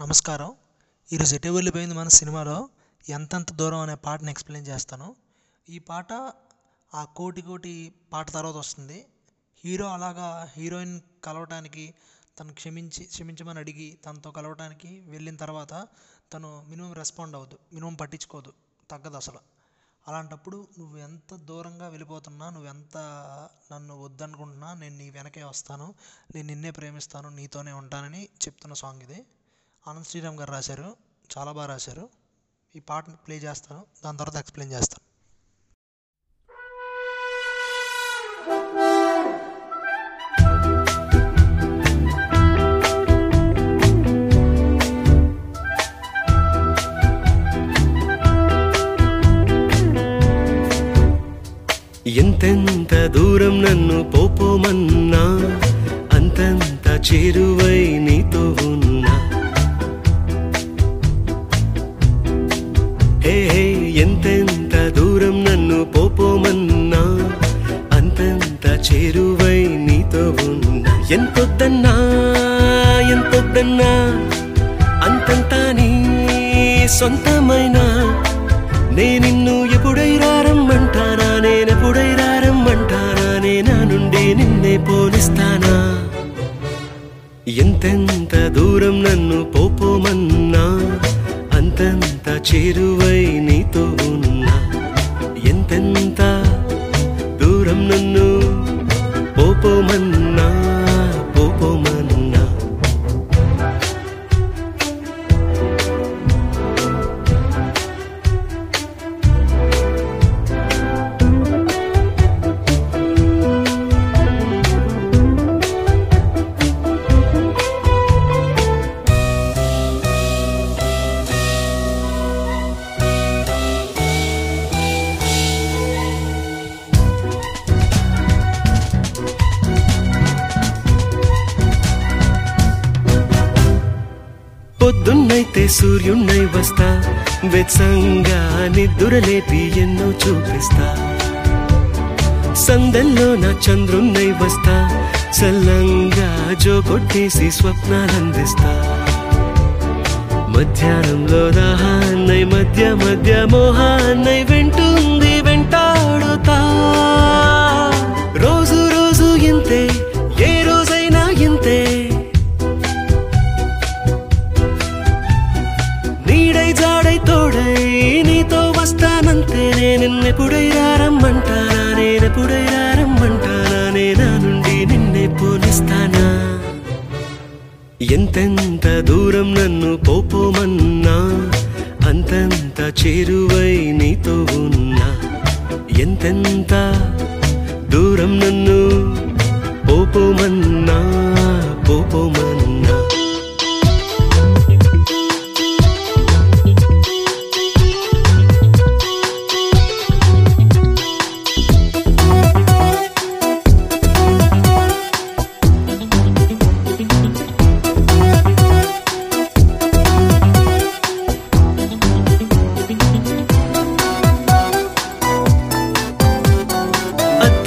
నమస్కారం. ఈరోజు ఎటు వెళ్ళిపోయింది మన సినిమాలో? ఎంతెంత దూరం అనే పాటను ఎక్స్ప్లెయిన్ చేస్తాను. ఈ పాట ఆ కోటి కోటి పాట తర్వాత వస్తుంది. హీరో అలాగా హీరోయిన్ కలవటానికి తను క్షమించి క్షమించమని అడిగి తనతో కలవటానికి వెళ్ళిన తర్వాత తను మినిమం రెస్పాండ్ అవ్వదు మినిమం పట్టించుకోదు తగ్గదు అసలు. అలాంటప్పుడు నువ్వు ఎంత దూరంగా వెళ్ళిపోతున్నా నువ్వు ఎంత నన్ను వద్దనుకుంటున్నా నేను నీ వెనకే వస్తాను నేను నిన్నే ప్రేమిస్తాను నీతోనే ఉంటానని చెప్తున్న సాంగ్ ఇది. ఆనంద్ శ్రీరామ్ గారు రాశారు. చాలా బాగా రాశారు. ఈ పాటను ప్లే చేస్తాను. దాని తర్వాత ఎక్స్ప్లెయిన్ చేస్తాను. ఎంతెంత దూరం నన్ను పోపోమన్నా అంతంత చేరువై నీతో ఉన్నా. దూరం నన్ను పోపోమన్నా. అంతంత చేరువై నీతో ఉన్నా. ఎంతొద్దన్నా ఎంతొద్దన్నా. అంతంతా నీ సొంతమైనా. నేనిన్ను ఎప్పుడై రారమ్మంటానా? నేనెప్పుడై రారమ్మంటానా? నేనా నుండి నిన్నే పోలిస్తానా ఎంతెంత దూరం నన్ను పోపోమన్నా. అంతంత చేరువై నీతో ఉన్నా. ఎంతెంత దూరం నన్ను పోపోమన్నా పోపోమన్నా సూర్యుణ్ణై వస్తా వెత్సంగా నిద్దురలేపి ఎన్నో చూపిస్తా. సందల్లో నా చంద్రున్నై వస్తా చల్లంగా జో కొట్టేసి స్వప్నాలందిస్తా. మధ్యాహ్నంలో రాహాన్నై మధ్య మధ్య మోహాన్నై వింటూ నేనెప్పుడై రారమ్మంటానా నేనెప్పుడై రారమ్మంటానా నేనా నుండి నిన్నే పోనిస్తానా ఎంతెంత దూరం నన్ను పోపోమన్నా? అంతంత చేరువై నీతో ఉన్నా? ఎంతెంత దూరం నన్ను పోపోమన్నా? పోపోమన్నా?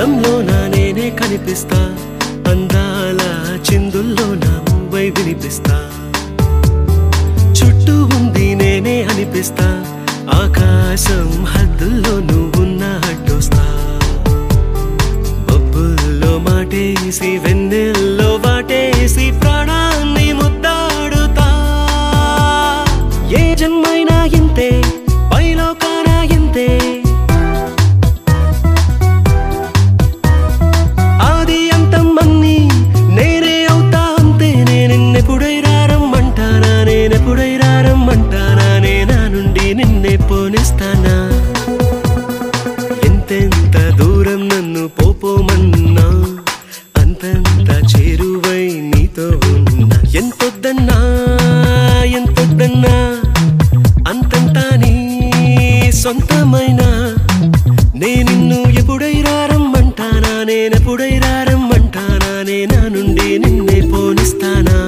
అద్దంలో నేనే కనిపిస్తా? అందాల చిందుల్లో నా వినిపిస్తా. చుట్టూ ఉంది నేనే అనిపిస్తా. ఆకాశం హద్దుల్లో నువ్వున్న అడ్డొస్తా. బొబ్బుల్లో మాటేసి వెన్నెల్లో వాటేసి ప్ర ఎంత చేరువై నీతో ఉన్నా? ఎంతొద్దన్నా ఎంతొద్దన్నా? అంతంతా నీ సొంతమైన? నేనిన్ను ఎప్పుడై రారమ్మంటానా? నేనెప్పుడై రారమ్మంటానా? నేనా నుండి నిన్నే పోనిస్తానా?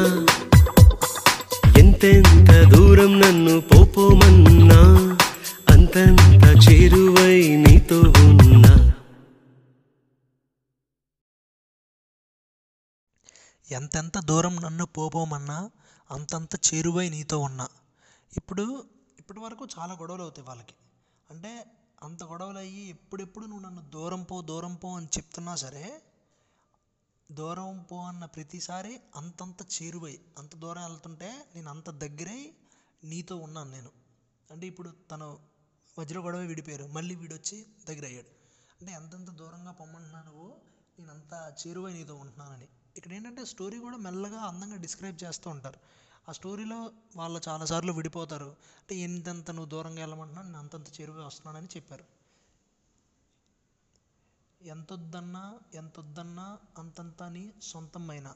ఎంతెంత దూరం నన్ను పోపోమన్నా? అంతంత చేరువై నీతో ఉన్నా? ఎంతెంత దూరం నన్ను పోపోమన్నా అంతంత చేరువై నీతో ఉన్నా. ఇప్పుడు ఇప్పటి వరకు చాలా గొడవలు అవుతాయి వాళ్ళకి. అంటే అంత గొడవలు అయ్యి ఎప్పుడెప్పుడు నువ్వు నన్ను దూరం పో దూరం పో అని చెప్తున్నా సరే దూరం పో అన్న ప్రతిసారి అంతంత చేరువై అంత దూరం వెళ్తుంటే నేను అంత దగ్గరై నీతో ఉన్నాను నేను. అంటే ఇప్పుడు తను మధ్యలో గొడవ విడిపోయారు మళ్ళీ వీడొచ్చి దగ్గర అయ్యాడు అంటే ఎంతెంత దూరంగా పొమ్మంటున్నా నువ్వు నేను అంత చేరువై నీతో ఉంటున్నానని. ఇక్కడ ఏంటంటే స్టోరీ కూడా మెల్లగా అందంగా డిస్క్రైబ్ చేస్తూ ఉంటారు. ఆ స్టోరీలో వాళ్ళు చాలాసార్లు విడిపోతారు. అంటే ఎంతెంత నువ్వు దూరంగా వెళ్ళమంటున్నా నేను అంతంత చేరువై వస్తున్నానని చెప్పారు. ఎంతొద్దన్నా ఎంతొద్దన్నా అంతంత అని సొంతమైన.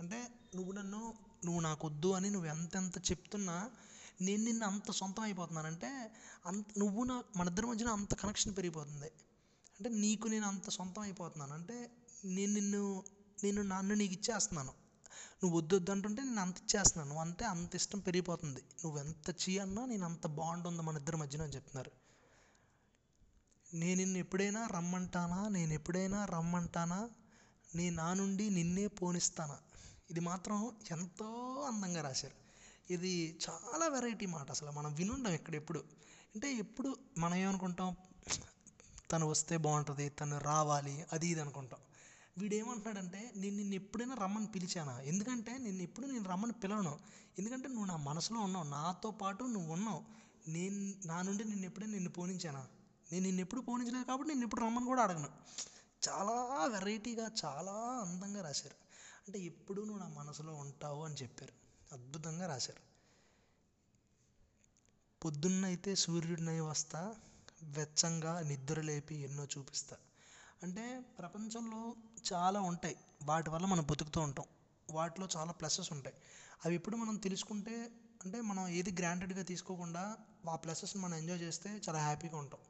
అంటే నువ్వు నన్ను నువ్వు నాకు వద్దు అని నువ్వు ఎంతెంత చెప్తున్నా నేను నిన్ను అంత సొంతం అయిపోతున్నానంటే అంత నువ్వు నా మన ఇద్దరి మధ్యన అంత కనెక్షన్ పెరిగిపోతుంది. అంటే నీకు నేను అంత సొంతం అయిపోతున్నాను అంటే నేను నిన్ను నేను నన్ను నీకు ఇచ్చేస్తున్నాను. నువ్వు వద్దొద్దు అంటుంటే నేను అంత ఇచ్చేస్తున్నాను. నువ్వు అంతే అంత ఇష్టం పెరిగిపోతుంది. నువ్వు ఎంత చీ అన్నా నేను అంత బాండ్ ఉంది మన ఇద్దరి మధ్యన అని చెప్తున్నారు. నేను నిన్ను ఎప్పుడైనా రమ్మంటానా? నేను ఎప్పుడైనా రమ్మంటానా? నీ నా నుండి నిన్నే పోనిస్తానా? ఇది మాత్రం ఎంతో అందంగా రాశారు. ఇది చాలా వెరైటీ మాట అసలు. మనం వినుండం ఇక్కడ ఎప్పుడు. అంటే ఎప్పుడు మనం ఏమనుకుంటాం? తను వస్తే బాగుంటుంది తను రావాలి అది ఇది అనుకుంటాం. వీడు ఏమంటున్నాడంటే నేను నిన్ను ఎప్పుడైనా రమ్మని పిలిచానా? ఎందుకంటే నేను ఎప్పుడు నేను రమ్మని పిలవను. ఎందుకంటే నువ్వు నా మనసులో ఉన్నావు. నాతో పాటు నువ్వు ఉన్నావు. నేను నా నుండి నిన్ను ఎప్పుడైనా నిన్ను పోనించానా? నేను నిన్ను ఎప్పుడు పోనించలేదు కాబట్టి నేను ఎప్పుడు రమ్మని కూడా అడగను. చాలా వెరైటీగా చాలా అందంగా రాశారు. అంటే ఎప్పుడు నువ్వు నా మనసులో ఉంటావు అని చెప్పారు. అద్భుతంగా రాశారు. పొద్దున్నైతే సూర్యుడినై వస్తా వెచ్చంగా నిద్ర లేపి ఎన్నో చూపిస్తా. అంటే ప్రపంచంలో చాలా ఉంటాయి. వాటి వల్ల మనం బతుకుతూ ఉంటాం. వాటిలో చాలా ప్లసెస్ ఉంటాయి. అవి ఎప్పుడు మనం తెలుసుకుంటే అంటే మనం ఏది గ్రాంటెడ్గా తీసుకోకుండా ఆ ప్లసెస్ని మనం ఎంజాయ్ చేస్తే చాలా హ్యాపీగా ఉంటాం.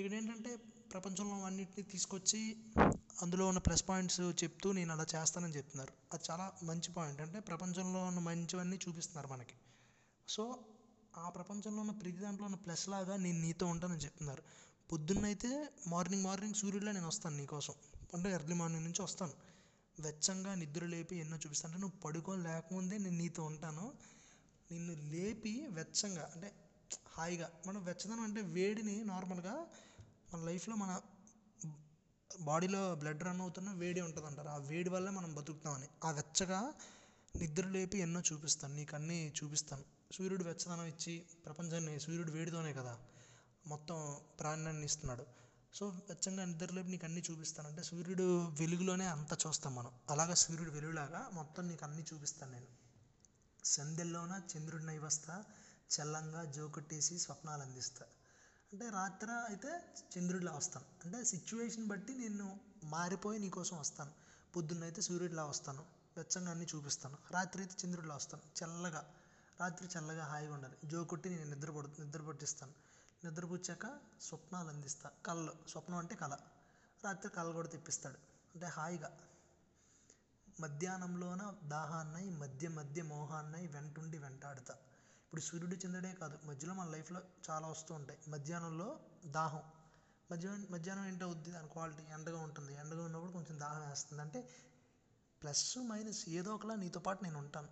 ఇక్కడ ఏంటంటే ప్రపంచంలో అన్నిటిని తీసుకొచ్చి అందులో ఉన్న ప్లస్ పాయింట్స్ చెప్తూ నేను అలా చేస్తానని చెప్తున్నారు. అది చాలా మంచి పాయింట్. అంటే ప్రపంచంలో ఉన్న మంచివన్నీ చూపిస్తున్నారు మనకి. సో ఆ ప్రపంచంలో ఉన్న ప్రతి దాంట్లో ఉన్న ప్లస్ లాగా నేను నీతో ఉంటానని చెప్తున్నారు. పొద్దున్నైతే మార్నింగ్ మార్నింగ్ సూర్యుడిలో నేను వస్తాను నీకోసం. అంటే ఎర్లీ మార్నింగ్ నుంచి వస్తాను. వెచ్చంగా నిద్ర లేపి ఎన్నో చూపిస్తాను. అంటే నువ్వు పడుకొని లేకముందే నేను నీతో ఉంటాను. నిన్ను లేపి వెచ్చంగా అంటే హాయిగా మనం వెచ్చదనం అంటే వేడిని నార్మల్గా మన లైఫ్లో మన బాడీలో బ్లడ్ రన్ అవుతున్న వేడి ఉంటుంది అంటారు ఆ వేడి వల్ల మనం బతుకుతామని. ఆ వెచ్చగా నిద్ర లేపి ఎన్నో చూపిస్తాను. నీకు అన్నీ చూపిస్తాను. సూర్యుడు వెచ్చదనం ఇచ్చి ప్రపంచాన్ని సూర్యుడు వేడితోనే కదా. మొత్తం ప్రాణాన్ని ఇస్తున్నాడు. సో వెచ్చంగా నిద్రలేపి నీకు అన్నీ చూపిస్తాను. అంటే సూర్యుడు వెలుగులోనే అంతా చూస్తాం మనం. అలాగా సూర్యుడు వెలుగులాగా మొత్తం నీకు అన్నీ చూపిస్తాను నేను. సంధ్యల్లోన చంద్రుడి వస్తా చల్లంగా జోకట్టేసి స్వప్నాలు అందిస్తా. అంటే రాత్రి అయితే చంద్రుడిలా వస్తాను. అంటే సిచ్యువేషన్ బట్టి నేను మారిపోయి నీకోసం వస్తాను. పొద్దున్న అయితే సూర్యుడిలా వస్తాను. వెచ్చంగా అన్నీ చూపిస్తాను. రాత్రి అయితే చంద్రుడిలా వస్తాను. చల్లగా రాత్రి చల్లగా హాయిగా ఉండాలి. జోకొట్టి నేను నిద్ర పడు నిద్ర పట్టిస్తాను నిద్రపుచ్చాక స్వప్నాలు అందిస్తా కళ్ళు స్వప్నం అంటే కళ. రాత్రి కళ కూడా తెప్పిస్తాడు. అంటే హాయిగా. మధ్యాహ్నంలోన దాహాన్నై మధ్య మధ్య మోహాన్నై వెంటుండి వెంటాడుతా. ఇప్పుడు సూర్యుడు చంద్రుడే కాదు. మధ్యలో మన లైఫ్లో చాలా వస్తూ ఉంటాయి. మధ్యాహ్నంలో దాహం. మధ్యాహ్నం మధ్యాహ్నం ఏంటో అవుద్ది? దాని క్వాలిటీ ఎండగా ఉంటుంది. ఎండగా ఉన్నప్పుడు కొంచెం దాహం వేస్తుంది. అంటే ప్లస్ మైనస్ ఏదో ఒకలా నీతో పాటు నేను ఉంటాను.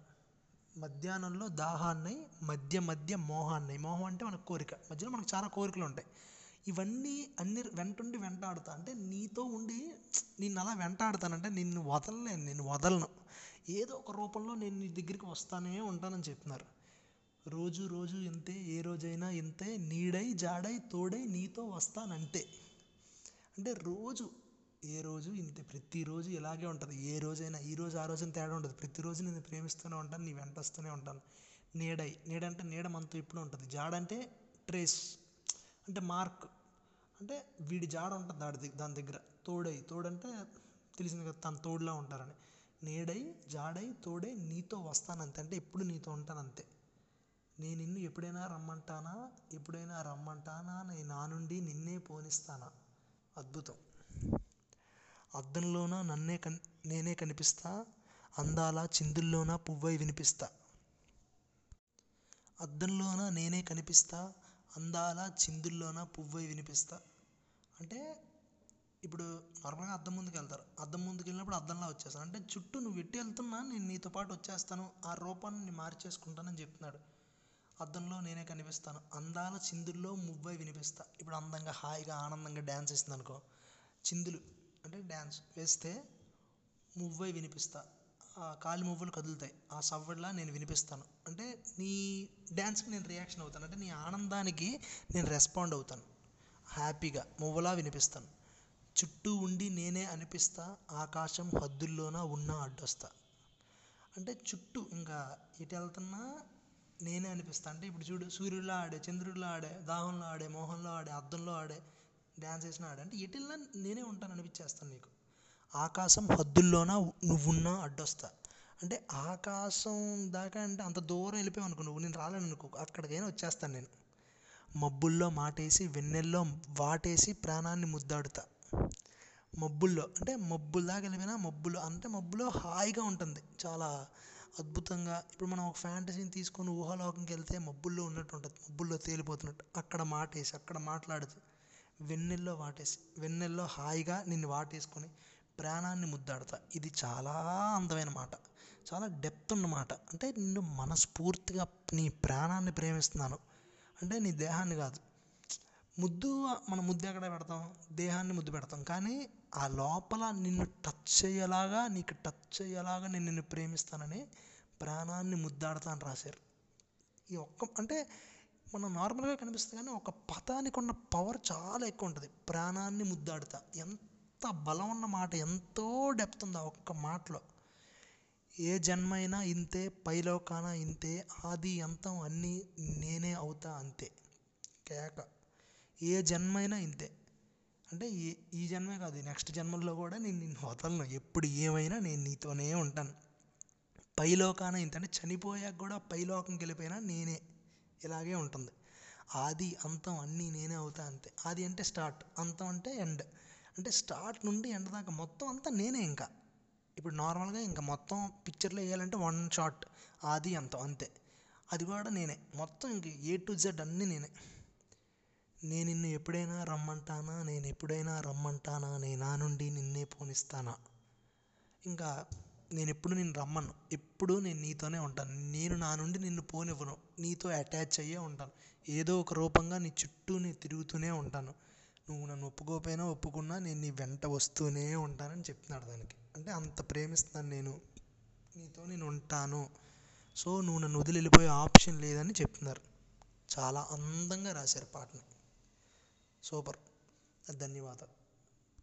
మధ్యాహ్నంలో దాహాన్నై మధ్య మధ్య మోహాన్నై. మోహం అంటే మన కోరిక. మధ్యలో మనకు చాలా కోరికలు ఉంటాయి. ఇవన్నీ అన్ని వెంటుండి వెంటాడుతా. అంటే నీతో ఉండి నిన్ను అలా వెంటాడుతానంటే నిన్ను వదలలేను నేను వదలను. ఏదో ఒక రూపంలో నేను నీ దగ్గరికి వస్తానే ఉంటానని చెప్తున్నారు. రోజు రోజు ఇంతే ఏ రోజైనా ఇంతే. నీడై జాడై తోడై నీతో వస్తానంతే అంటే రోజు ఏ రోజు ఇంతే ప్రతిరోజు ఇలాగే ఉంటుంది. ఏ రోజైనా ఈ రోజు ఆ రోజున తేడా ఉంటుంది ప్రతిరోజు నేను ప్రేమిస్తూనే ఉంటాను నీ వెంట వస్తూనే ఉంటాను. నీడై నీడ అంటే నీడ మనతో ఎప్పుడు ఉంటుంది. జాడ అంటే ట్రేస్ అంటే మార్క్. అంటే వీడి జాడ ఉంటుంది దాడి దాని దగ్గర. తోడై తోడంటే తెలిసింది కదా తన తోడులా ఉంటారని. నీడై జాడై తోడై నీతో వస్తానంతే. అంటే ఎప్పుడు నీతో ఉంటానంతే. నేను నిన్ను ఎప్పుడైనా రమ్మంటానా? ఎప్పుడైనా రమ్మంటానా? నేను నా నుండి నిన్నే పోనిస్తానా? అద్భుతం. అద్దంలోన నన్నే కన్ నేనే కనిపిస్తా అందాల చిందుల్లోన పువ్వై వినిపిస్తా. అద్దంలోన నేనే కనిపిస్తా అందాల చిందుల్లోన పువ్వై వినిపిస్తా. అంటే ఇప్పుడు నార్మల్గా అద్దం ముందుకు వెళ్తారు. అద్దం ముందుకు వెళ్ళినప్పుడు అద్దంలా వచ్చేస్తాను. అంటే చుట్టూ నువ్వు ఎట్టి వెళ్తున్నా నేను నీతో పాటు వచ్చేస్తాను. ఆ రూపాన్ని నేను మార్చేసుకుంటానని చెప్తున్నాడు. అద్దంలో నేనే కనిపిస్తాను. అందాల చిందుల్లో మువ్వై వినిపిస్తా. ఇప్పుడు అందంగా హాయిగా ఆనందంగా డ్యాన్స్ వేసింది అనుకో చిందులు. అంటే డ్యాన్స్ వేస్తే మువ్వై వినిపిస్తా. ఆ కాలి మువ్వలు కదులుతాయి. ఆ సవ్వడిలా నేను వినిపిస్తాను. అంటే నీ డ్యాన్స్కి నేను రియాక్షన్ అవుతాను. అంటే నీ ఆనందానికి నేను రెస్పాండ్ అవుతాను. హ్యాపీగా మువ్వలా వినిపిస్తాను. చుట్టూ ఉండి నేనే అనిపిస్తా ఆకాశం హద్దుల్లోన ఉన్న అడ్డొస్తా. అంటే చుట్టూ ఇంకా ఎటు వెళ్తున్నా నేనే అనిపిస్తా. అంటే ఇప్పుడు చూడు సూర్యుడిలో ఆడే చంద్రుడిలో ఆడే దాహంలో ఆడే మోహంలో ఆడే అద్దంలో ఆడే డ్యాన్స్ వేసిన ఆడే అంటే ఎటు నేనే ఉంటాను అనిపించేస్తాను నీకు. ఆకాశం హద్దుల్లోన నువ్వున్నా అడ్డొస్తా. అంటే ఆకాశం దాకా అంటే అంత దూరం వెళ్ళిపోయావు అనుకో నువ్వు. నేను రాలేను అనుకో. అక్కడికైనా వచ్చేస్తాను నేను. మబ్బుల్లో మాటేసి వెన్నెల్లో వాటేసి ప్రాణాన్ని ముద్దాడుతా. మబ్బుల్లో అంటే మబ్బుల దాకా వెళ్ళిపోయినా మబ్బులో అంటే మబ్బులో హాయిగా ఉంటుంది. చాలా అద్భుతంగా. ఇప్పుడు మనం ఒక ఫ్యాంటసీని తీసుకొని ఊహాలోకంకి వెళ్తే మబ్బుల్లో ఉన్నట్టు ఉంటుంది. మబ్బుల్లో తేలిపోతున్నట్టు. అక్కడ మాటేసి అక్కడ మాట్లాడుతూ వెన్నెల్లో వాటేసి వెన్నెల్లో హాయిగా నిన్ను వాటేసుకొని ప్రాణాన్ని ముద్దాడతా. ఇది చాలా అందమైన మాట. చాలా డెప్త్ ఉన్న మాట. అంటే నిన్ను మనస్ఫూర్తిగా నీ ప్రాణాన్ని ప్రేమిస్తున్నాను. అంటే నీ దేహాన్ని కాదు. ముద్దు మన ముద్దు ఎక్కడ పెడతాం? దేహాన్ని ముద్దు పెడతాం. కానీ ఆ లోపల నిన్ను టచ్ చేయలాగా నీకు టచ్ చేయలాగా నేను నిన్ను ప్రేమిస్తానని ప్రాణాన్ని ముద్దాడతా అని రాశారు. ఈ ఒక్క అంటే మనం నార్మల్గా కనిపిస్తుంది కానీ ఒక పదానికి ఉన్న పవర్ చాలా ఎక్కువ ఉంటుంది ప్రాణాన్ని ముద్దాడుతా. ఎంత బలం ఉన్న మాట ఎంతో డెప్త్ ఉంది ఆ ఒక్క మాటలో. ఏ జన్మైనా ఇంతే పైలోకాన ఇంతే ఆది అంతం అన్నీ నేనే అవుతా అంతే. కేక. ఏ జన్మైనా ఇంతే. అంటే ఈ ఈ జన్మే కాదు నెక్స్ట్ జన్మల్లో కూడా నేను నిన్ను వదలను. ఎప్పుడు ఏమైనా నేను నీతోనే ఉంటాను. పైలోకాన ఇంత. అంటే చనిపోయాక కూడా పైలోకం గెలిపోయినా నేనే. ఇలాగే ఉంటుంది. ఆది అంతం అన్నీ నేనే అవుతా అంతే. ఆది అంటే స్టార్ట్ అంతం అంటే ఎండ్ అంటే స్టార్ట్ నుండి ఎండ్ దాకా మొత్తం అంతా నేనే ఇంకా. ఇప్పుడు నార్మల్గా ఇంకా మొత్తం పిక్చర్లో వేయాలంటే వన్ షాట్ ఆది అంతం అంతే. అది కూడా నేనే. మొత్తం ఇంక ఏ టు జెడ్ అన్నీ నేనే. నేను నిన్ను ఎప్పుడైనా రమ్మంటానా? నేను ఎప్పుడైనా రమ్మంటానా? నేను నా నుండి నిన్నే పోనిస్తానా? ఇంకా నేను ఎప్పుడు నిన్ను రమ్మను. ఎప్పుడు నేను నీతోనే ఉంటాను. నేను నా నుండి నిన్ను పోనివ్వను. నీతో అటాచ్ అయ్యే ఉంటాను. ఏదో ఒక రూపంగా నీ చుట్టూ నేను తిరుగుతూనే ఉంటాను. నువ్వు నన్ను ఒప్పుకోకపోయినా ఒప్పుకున్నా నేను నీ వెంట వస్తూనే ఉంటానని చెప్తున్నాడు దానికి. అంటే అంత ప్రేమిస్తున్నాను నేను. నీతో నేను ఉంటాను. సో నువ్వు నన్ను వదిలి వెళ్ళిపోయే ఆప్షన్ లేదని చెప్తున్నారు. చాలా అందంగా రాశారు పాటని. సూపర్. ధన్యవాదాలు.